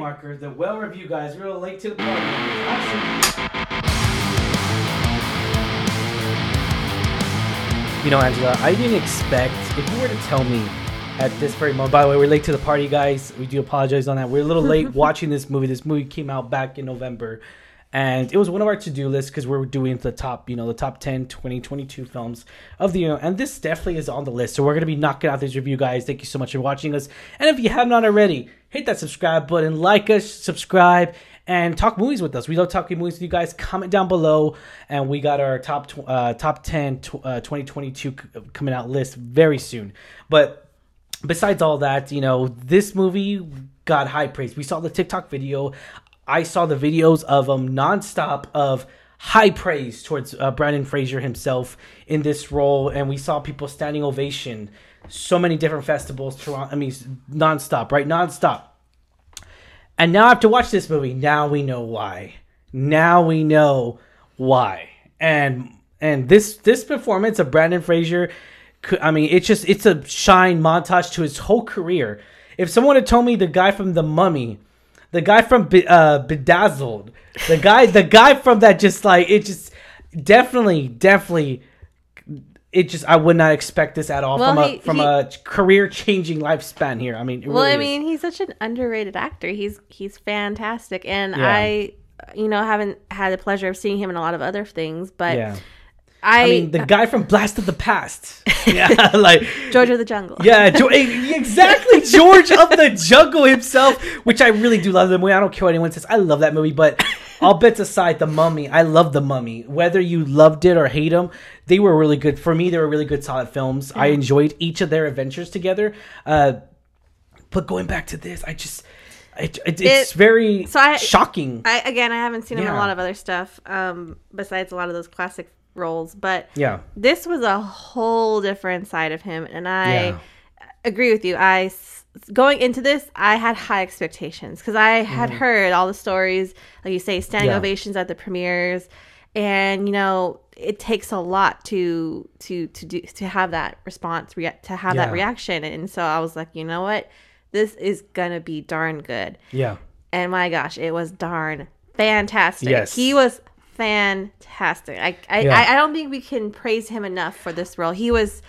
marker, the well review guys. We're a late to the party. You know, Angela, I didn't expect if you were to tell me at this very moment. By the way, we're late to the party, guys. We do apologize on that. We're a little late watching this movie. This movie came out back in November, and it was one of our to-do lists because we're doing the top, you know, the top 10 2022 films of the year, and this definitely is on the list. So we're gonna be knocking out this review, guys. Thank you so much for watching us, and if you have not already, hit that subscribe button, like us, subscribe and talk movies with us. We love talking movies with you guys. Comment down below, and we got our top uh, top 10 tw- uh, 2022 c- coming out list very soon. But besides all that, you know, this movie got high praise. We saw the TikTok video. I saw the videos of him nonstop of high praise towards uh, Brandon Fraser himself in this role, and we saw people standing ovation. So many different festivals, Toronto. I mean, nonstop, right? Nonstop. And now I have to watch this movie. Now we know why. Now we know why. And and this this performance of Brandon Fraser, I mean, it's just it's a shine montage to his whole career. If someone had told me the guy from The Mummy, the guy from Be- uh, Bedazzled, the guy the guy from that just like it just definitely definitely it just I would not expect this at all Well, from a from he- a career changing lifespan here. I mean, it Well, really I is. mean, he's such an underrated actor. He's he's fantastic, and Yeah. I, you know, haven't had the pleasure of seeing him in a lot of other things, but yeah. I, I mean, the guy from Blast of the Past. Yeah, like George of the Jungle. yeah, jo- exactly. George of the Jungle himself, which I really do love the movie. I don't care what anyone says. I love that movie, but all bets aside, The Mummy. I love The Mummy. Whether you loved it or hate them, they were really good. For me, they were really good, solid films. I enjoyed each of their adventures together. Uh, but going back to this, I just. It, it, it's It- very so I- shocking. I again, I haven't seen him in a lot of other stuff, um, besides a lot of those classic roles, but yeah. this was a whole different side of him, and I Yeah. agree with you. I going into this, I had high expectations because I had mm. heard all the stories, like you say, standing. Yeah. ovations at the premieres, and you know it takes a lot to to to do to have that response, rea- to have Yeah. that reaction, and so I was like, you know what, this is gonna be darn good, Yeah. and my gosh, it was darn fantastic. Yes. He was fantastic. I I, Yeah. I I don't think we can praise him enough for this role. He was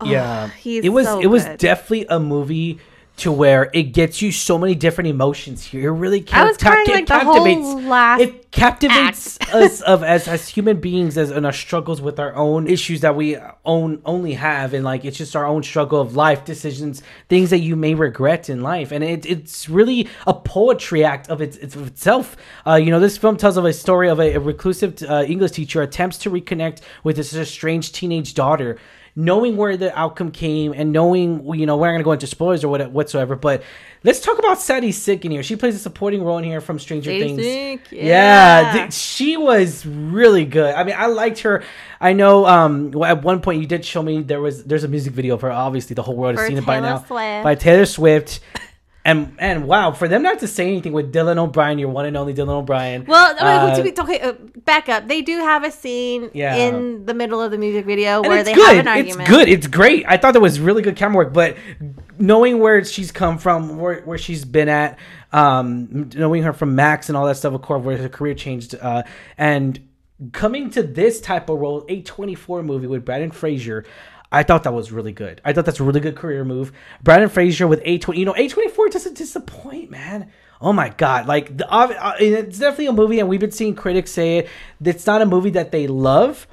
oh, yeah he's it was so it was definitely a movie to where it gets you so many different emotions here. It really I was crying, like, the whole captivates. last it captivates us of as as human beings as in our struggles with our own issues that we own only have, and like it's just our own struggle of life decisions, things that you may regret in life, and it, it's really a poetry act of, its, of itself. Uh, you know, this film tells of a story of a, a reclusive uh, English teacher attempts to reconnect with his estranged teenage daughter knowing where the outcome came and knowing you know we're not gonna go into spoilers or what whatsoever but let's talk about Sadie Sink in here. She plays a supporting role in here from Stranger Sadie Things. Yeah, yeah. th- she was really good. I mean I liked her. I know um at one point you did show me there was there's a music video of her. Obviously the whole world has For seen it by now. Swift. by Taylor Swift and and wow for them not to say anything with Dylan O'Brien your one and only Dylan O'Brien Well, uh, mean, to be, okay, uh, back up. They do have a scene Yeah. in the middle of the music video where they good. have an argument. It's good. It's great. I thought that was really good camera work. But knowing where she's come from, where, where she's been at, um, knowing her from Max and all that stuff, of course, where her career changed, uh, and coming to this type of role, a twenty four movie with Brandon Fraser. I thought that was really good. I thought that's a really good career move. Brandon Fraser with A twenty, you know, A twenty four doesn't disappoint, man. Oh my god! Like the, uh, it's definitely a movie, and we've been seeing critics say it. It's not a movie that they love,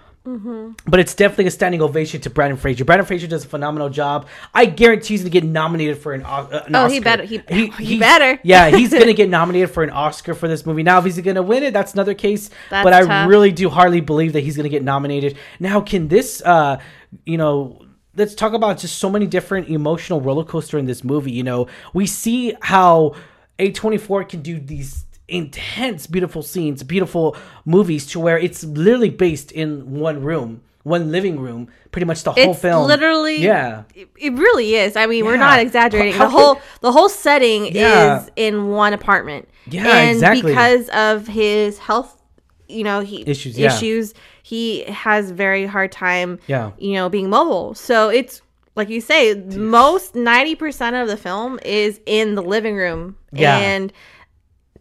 but it's definitely a standing ovation to Brandon Fraser. Brandon Fraser does a phenomenal job. I guarantee he's gonna get nominated for an, uh, an Oh, Oscar. he better- he- he he's- better. yeah, he's gonna get nominated for an Oscar for this movie. Now, if he's gonna win it, that's another case. That's but I tough. really do hardly believe that he's gonna get nominated. Now, can this, uh, you know? Let's talk about just so many different emotional roller coaster in this movie. You know, we see how A24 can do these intense, beautiful scenes, beautiful movies to where it's literally based in one room, one living room, pretty much the whole It's film. literally yeah, It, it really is. I mean, we're not exaggerating. How the whole could- the whole setting Yeah. is in one apartment. Yeah, and exactly. because of his health, you know, he Issues, yeah. issues, he has very hard time. Yeah. you know, being mobile. So it's like you say, most ninety percent of the film is in the living room, Yeah. and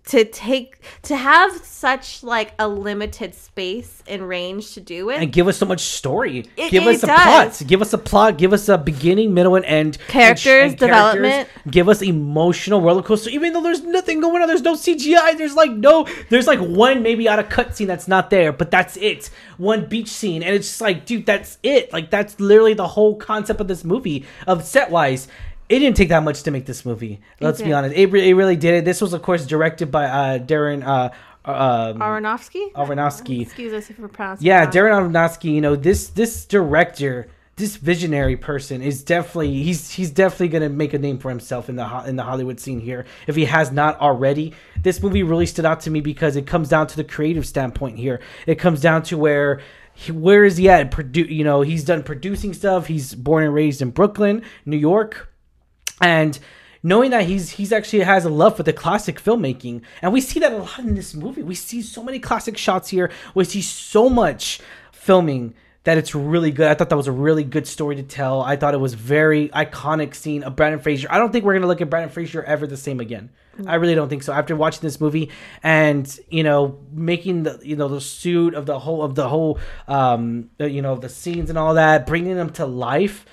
to take to have such like a limited space and range to do it and give us so much story. It- give us it a plot. Give us a plot. Give us a beginning, middle, and end. Characters, and development. Give us emotional roller coaster. Even though there's nothing going on, there's no CGI. There's like no. There's like one maybe out of cutscene that's not there, but that's it. One beach scene, and it's just like, dude, that's it. Like that's literally the whole concept of this movie, of set wise. It didn't take that much to make this movie. Let's be honest. It, re- it really did it. This was, of course, directed by uh, Darren uh, um, Aronofsky. Aronofsky. Excuse us if we're pronouncing. Yeah. Darren Aronofsky. You know this this director, this visionary person is definitely he's he's definitely gonna make a name for himself in the in the Hollywood scene here if he has not already. This movie really stood out to me because it comes down to the creative standpoint here. It comes down to where. He, where is he at? Produ- you know, he's done producing stuff. He's born and raised in Brooklyn, New York and knowing that he's he's actually has a love for the classic filmmaking and we see that a lot in this movie. We see so many classic shots here. We see so much filming that it's really good. I thought that was a really good story to tell. I thought it was very iconic scene of brandon fraser. I don't think we're gonna look at brandon fraser ever the same again. I really don't think so. After watching this movie and you know making the you know the suit of the whole of the whole um you know the scenes and all that bringing them to life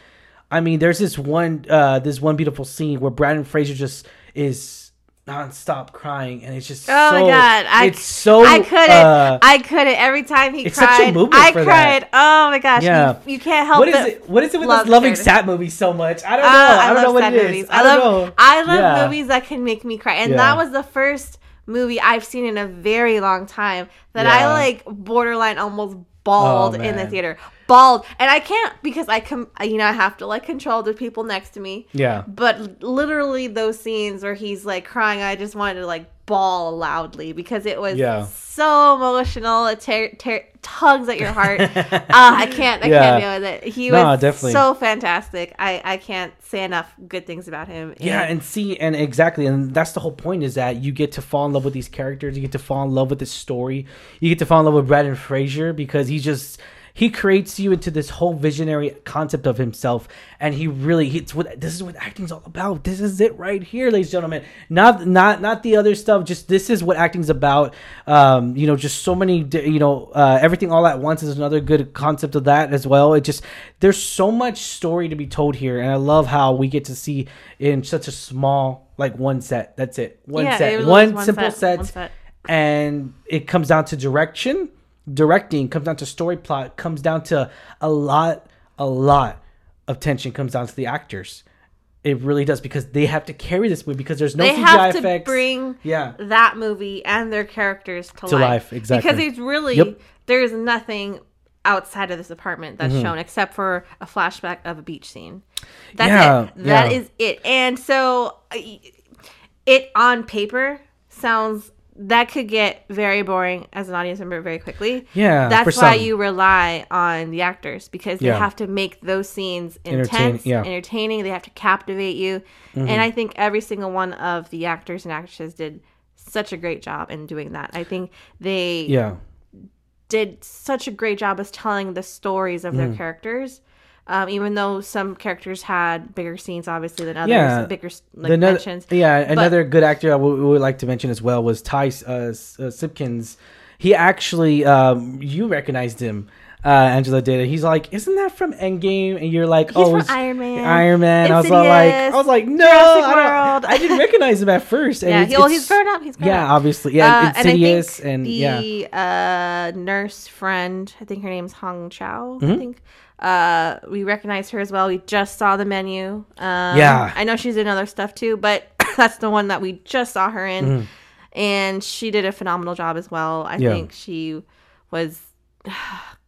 I mean, there's this one, uh, this one beautiful scene where Brandon Fraser just is nonstop crying, and it's just Oh so, my god! I it's so I couldn't. uh, I couldn't. Every time he it's such a cried, I cried. that. Oh my gosh! Yeah. You, you can't help it. what is it? What is it with love loving sad movies so much? I don't know. Uh, I, don't know what it is. movies. I, I, love. know. I love Yeah. movies that can make me cry, and Yeah. that was the first movie I've seen in a very long time that I like borderline almost bawled Oh, in the theater. Bawled, and I can't because I com- you know I have to like control the people next to me. Yeah. But literally those scenes where he's like crying, I just wanted to like bawl loudly because it was Yeah. so emotional. It tear, tear, tugs at your heart. uh, I can't. I Yeah. can't deal with it. He No, was definitely. so fantastic. I I can't say enough good things about him. Yeah, and see, and exactly, and that's the whole point is that you get to fall in love with these characters. You get to fall in love with this story. You get to fall in love with Brandon Fraser because he's just he creates you into this whole visionary concept of himself, and he really it's what this is what acting's all about. This is it right here, ladies and gentlemen. Not not not the other stuff. Just this is what acting's about. Um, you know, just so many. You know, uh, everything all at once is another good concept of that as well. It just there's so much story to be told here, and I love how we get to see in such a small like one set. That's it. One Yeah, set. One, one simple set, set, one set. and it comes down to direction, directing, comes down to story plot, comes down to a lot, a lot of tension comes down to the actors. It really does because they have to carry this movie because there's no they CGI have to effects. bring yeah. that movie and their characters to, To life, exactly. Because it's really Yep. there's nothing outside of this apartment Mm-hmm. that's shown except for a flashback of a beach scene. That's Yeah, it. That yeah. is it. And so it on paper sounds that could get very boring as an audience member very quickly. Yeah, That's why some. you rely on the actors because they Yeah. have to make those scenes Entertain- intense, yeah. Mm-hmm. entertaining. They have to captivate you. And I think every single one of the actors and actresses did such a great job in doing that. I think they Yeah. did such a great job as telling the stories of Mm. their characters. Um, even though some characters had bigger scenes, obviously, than others, Yeah. bigger like, The mentions. yeah, another good actor I would, would like to mention as well was Ty uh, S- uh, Simpkins. He actually, um, you recognized him, uh, Angela did. It. He's like, "Isn't that from Endgame?" And you're like, He's "Oh, Iron Man, Iron Man." I was all like, "I was like, no, I, don't- I didn't recognize him at first. And Yeah, it's- he, well, it's- he's grown up. He's grown Yeah, up. obviously, yeah, Uh, and I Insidious, think and, yeah, the uh, nurse friend, I think her name's Hong Chau. Mm-hmm. I think uh, we recognize her as well. We just saw the menu. Um, Yeah. I know she's in other stuff too, but that's the one that we just saw her in, and she did a phenomenal job as well. I. Yeah. think she was.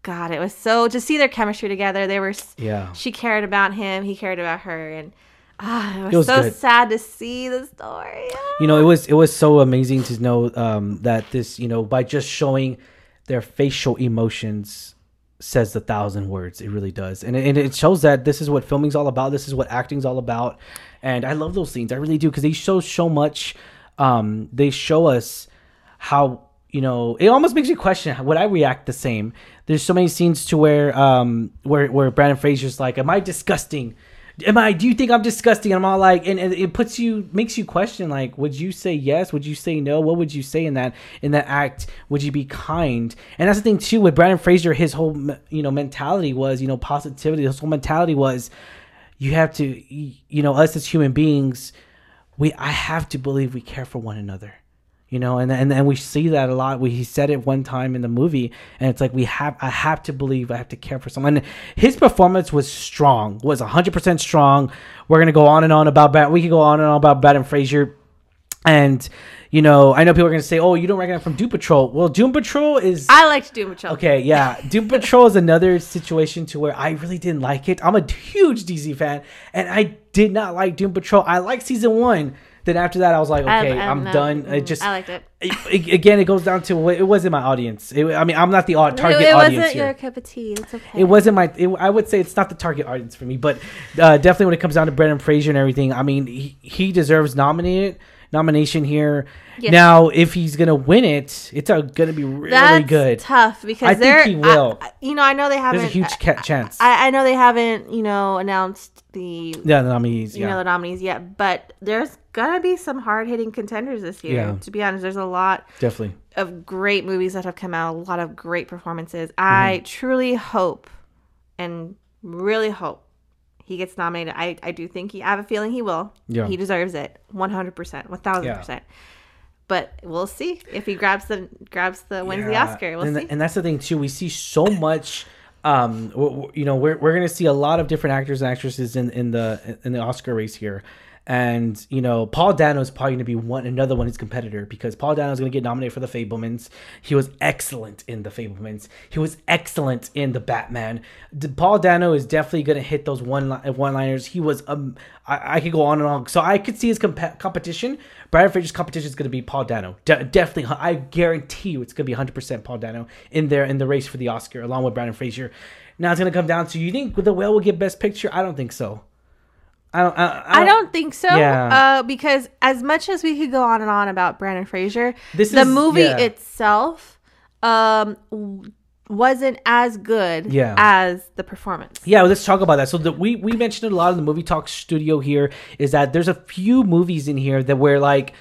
God, it was so to see their chemistry together. They were. yeah. She cared about him. He cared about her, and ah, it was, was so good. sad to see the story. you know it was it was so amazing to know um, that this you know by just showing their facial emotions says a thousand words it really does and it, and it shows that this is what filming's all about this is what acting's all about and i love those scenes i really do because they show so much um, they show us how you know it almost makes you question would i react the same there's so many scenes to where um where where brandon fraser's like am i disgusting am I? Do you think I'm disgusting? And I'm all like, and, and it puts you, makes you question, like, would you say yes? Would you say no? What would you say in that in that act? Would you be kind? And that's the thing too with Brandon Fraser. His whole you know mentality was you know positivity. His whole mentality was you have to you know us as human beings we i have to believe we care for one another you know and and, and we see that a lot we, he said it one time in the movie and it's like we have i have to believe i have to care for someone his performance was strong was 100% strong we're gonna go on and on about Bat. we could go on and on about Brandon Fraser and you know, I know people are gonna say, "Oh, you don't recognize from Doom Patrol." Well, Doom Patrol is. I liked Doom Patrol. Okay, yeah, Doom Patrol is another situation to where I really didn't like it. I'm a huge DC fan, and I did not like Doom Patrol. I like season one. Then after that, I was like, okay, I, am done. It just I liked it. it. Again, it goes down to it wasn't my audience. It, I mean, I'm not the target it, it audience wasn't here. your cup of tea. It's okay. It wasn't my. It, I would say it's not the target audience for me, but uh, definitely when it comes down to Brendan Fraser and everything, I mean, he, he deserves nominated nomination here. Yes. Now, if he's gonna win it, it's uh, gonna be really That's good. Tough because I think he will. I, you know, I know they haven't. There's a huge chance. I, I, know they haven't. You know, announced the yeah the nominees. You yeah. know the nominees yet, but there's gonna be some hard hitting contenders this year. Yeah. To be honest, there's a lot definitely of great movies that have come out. A lot of great performances. Mm-hmm. I truly hope and really hope he gets nominated. I, I do think he, I have a feeling he will. Yeah. He deserves it 100%, 1000%. Yeah. But we'll see if he grabs the grabs the wins yeah. the Oscar. We'll and, see. and that's the thing too. We see so much um you know we're, we're gonna see a lot of different actors and actresses in in the in the oscar race here and you know, Paul Dano is probably going to be one another one his competitor because Paul Dano is going to get nominated for the Fabelmans. He was excellent in the Fabelmans. He was excellent in the Batman. Paul Dano is definitely going to hit those one one liners. He was um, I, I, could go on and on. So I could see his comp- competition. Brandon Fraser's competition is going to be Paul Dano. De- definitely, I guarantee you, it's going to be 100 percent Paul Dano in there in the race for the Oscar along with Brandon Fraser. Now it's going to come down to you think the whale will get Best Picture? I don't think so. I don't, I, I, don't, I don't think so. Yeah. Uh, because as much as we could go on and on about Brandon Fraser, this the is, movie yeah. itself um, wasn't as good yeah. as the performance. Yeah, let's talk about that. So the, we we mentioned a lot in the movie talk studio here is that there's a few movies in here that were like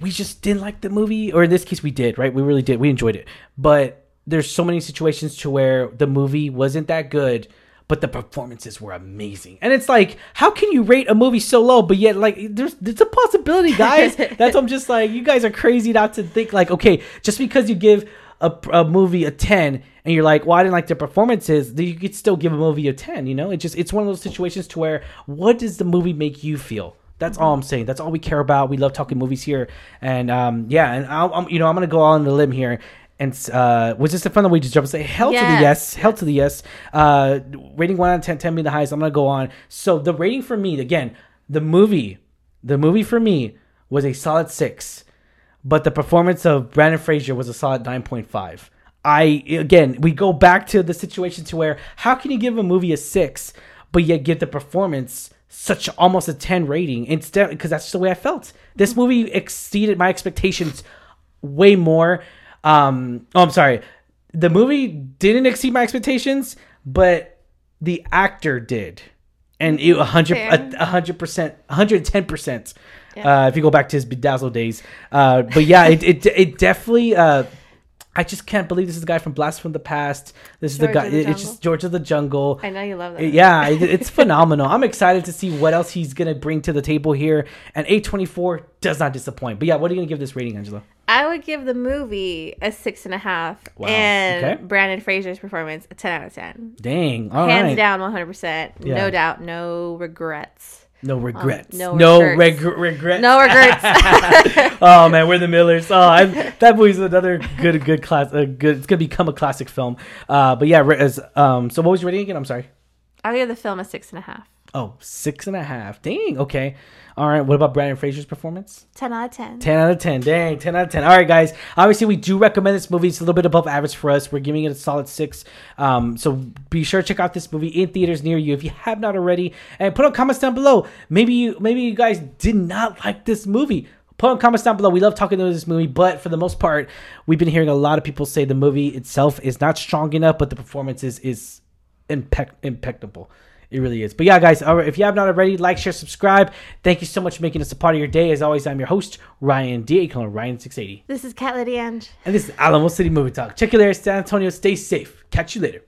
we just didn't like the movie, or in this case we did, right? We really did. We enjoyed it, but there's so many situations to where the movie wasn't that good but the performances were amazing. And it's like, how can you rate a movie so low, but yet like there's there's a possibility, guys. That's what I'm just like, you guys are crazy not to think like, okay, just because you give a, a movie a 10 and you're like, well, I didn't like the performances, you could still give a movie a 10, you know? It just it's one of those situations to where what does the movie make you feel? That's all I'm saying. That's all we care about. We love talking movies here, and um, yeah, and i am you know I'm gonna go on the limb here and uh, was just a fun way to jump and say hell yes. to the yes, hell to the yes. Uh, rating one out of 10, 10 being the highest. I'm gonna go on. So the rating for me again, the movie, the movie for me was a solid six, but the performance of Brandon Fraser was a solid nine point five. I again, we go back to the situation to where how can you give a movie a six, but yet give the performance such almost a 10 rating instead because that's just the way I felt. This movie exceeded my expectations way more um, oh, I'm sorry. The movie didn't exceed my expectations, but the actor did, and it 100 100 percent, 110 percent. Uh, if you go back to his bedazzled days, uh, but yeah, it, it it definitely. Uh, I just can't believe this is the guy from Blast from the Past. This George is the guy. The it's just George of the Jungle. I know you love that. Yeah, it, it's phenomenal. I'm excited to see what else he's gonna bring to the table here. And A24 does not disappoint. But yeah, what are you gonna give this rating, Angela? I would give the movie a six and a half, wow. and okay. Brandon Fraser's performance a ten out of ten. Dang, all hands right. down, one hundred percent, no doubt, no regrets. No um, regrets. Um, no no reg- regrets. No regrets. oh man, we're the Millers. Oh, I'm, that movie's another good good class. A good. It's gonna become a classic film. Uh, but yeah, as um. So what was your rating again? I'm sorry. I'll give the film a six and a half. Oh, six and a half. Dang. Okay. All right. What about Brandon Fraser's performance? 10 out of 10. 10 out of 10. Dang. 10 out of 10. All right, guys. Obviously, we do recommend this movie. It's a little bit above average for us. We're giving it a solid six. Um, so be sure to check out this movie in theaters near you if you have not already. And put on comments down below. Maybe you, maybe you guys did not like this movie put on comments down below. We love talking about this movie, but for the most part, we've been hearing a lot of people say the movie itself is not strong enough, but the performance is is impec- impeccable It really is. But yeah, guys, if you have not already, like, share, subscribe. Thank you so much for making us a part of your day. As always, I'm your host, Ryan D. Call Ryan680. This is Cat Lady. And this is Alamo City Movie Talk. Check you later, San Antonio. Stay safe. Catch you later.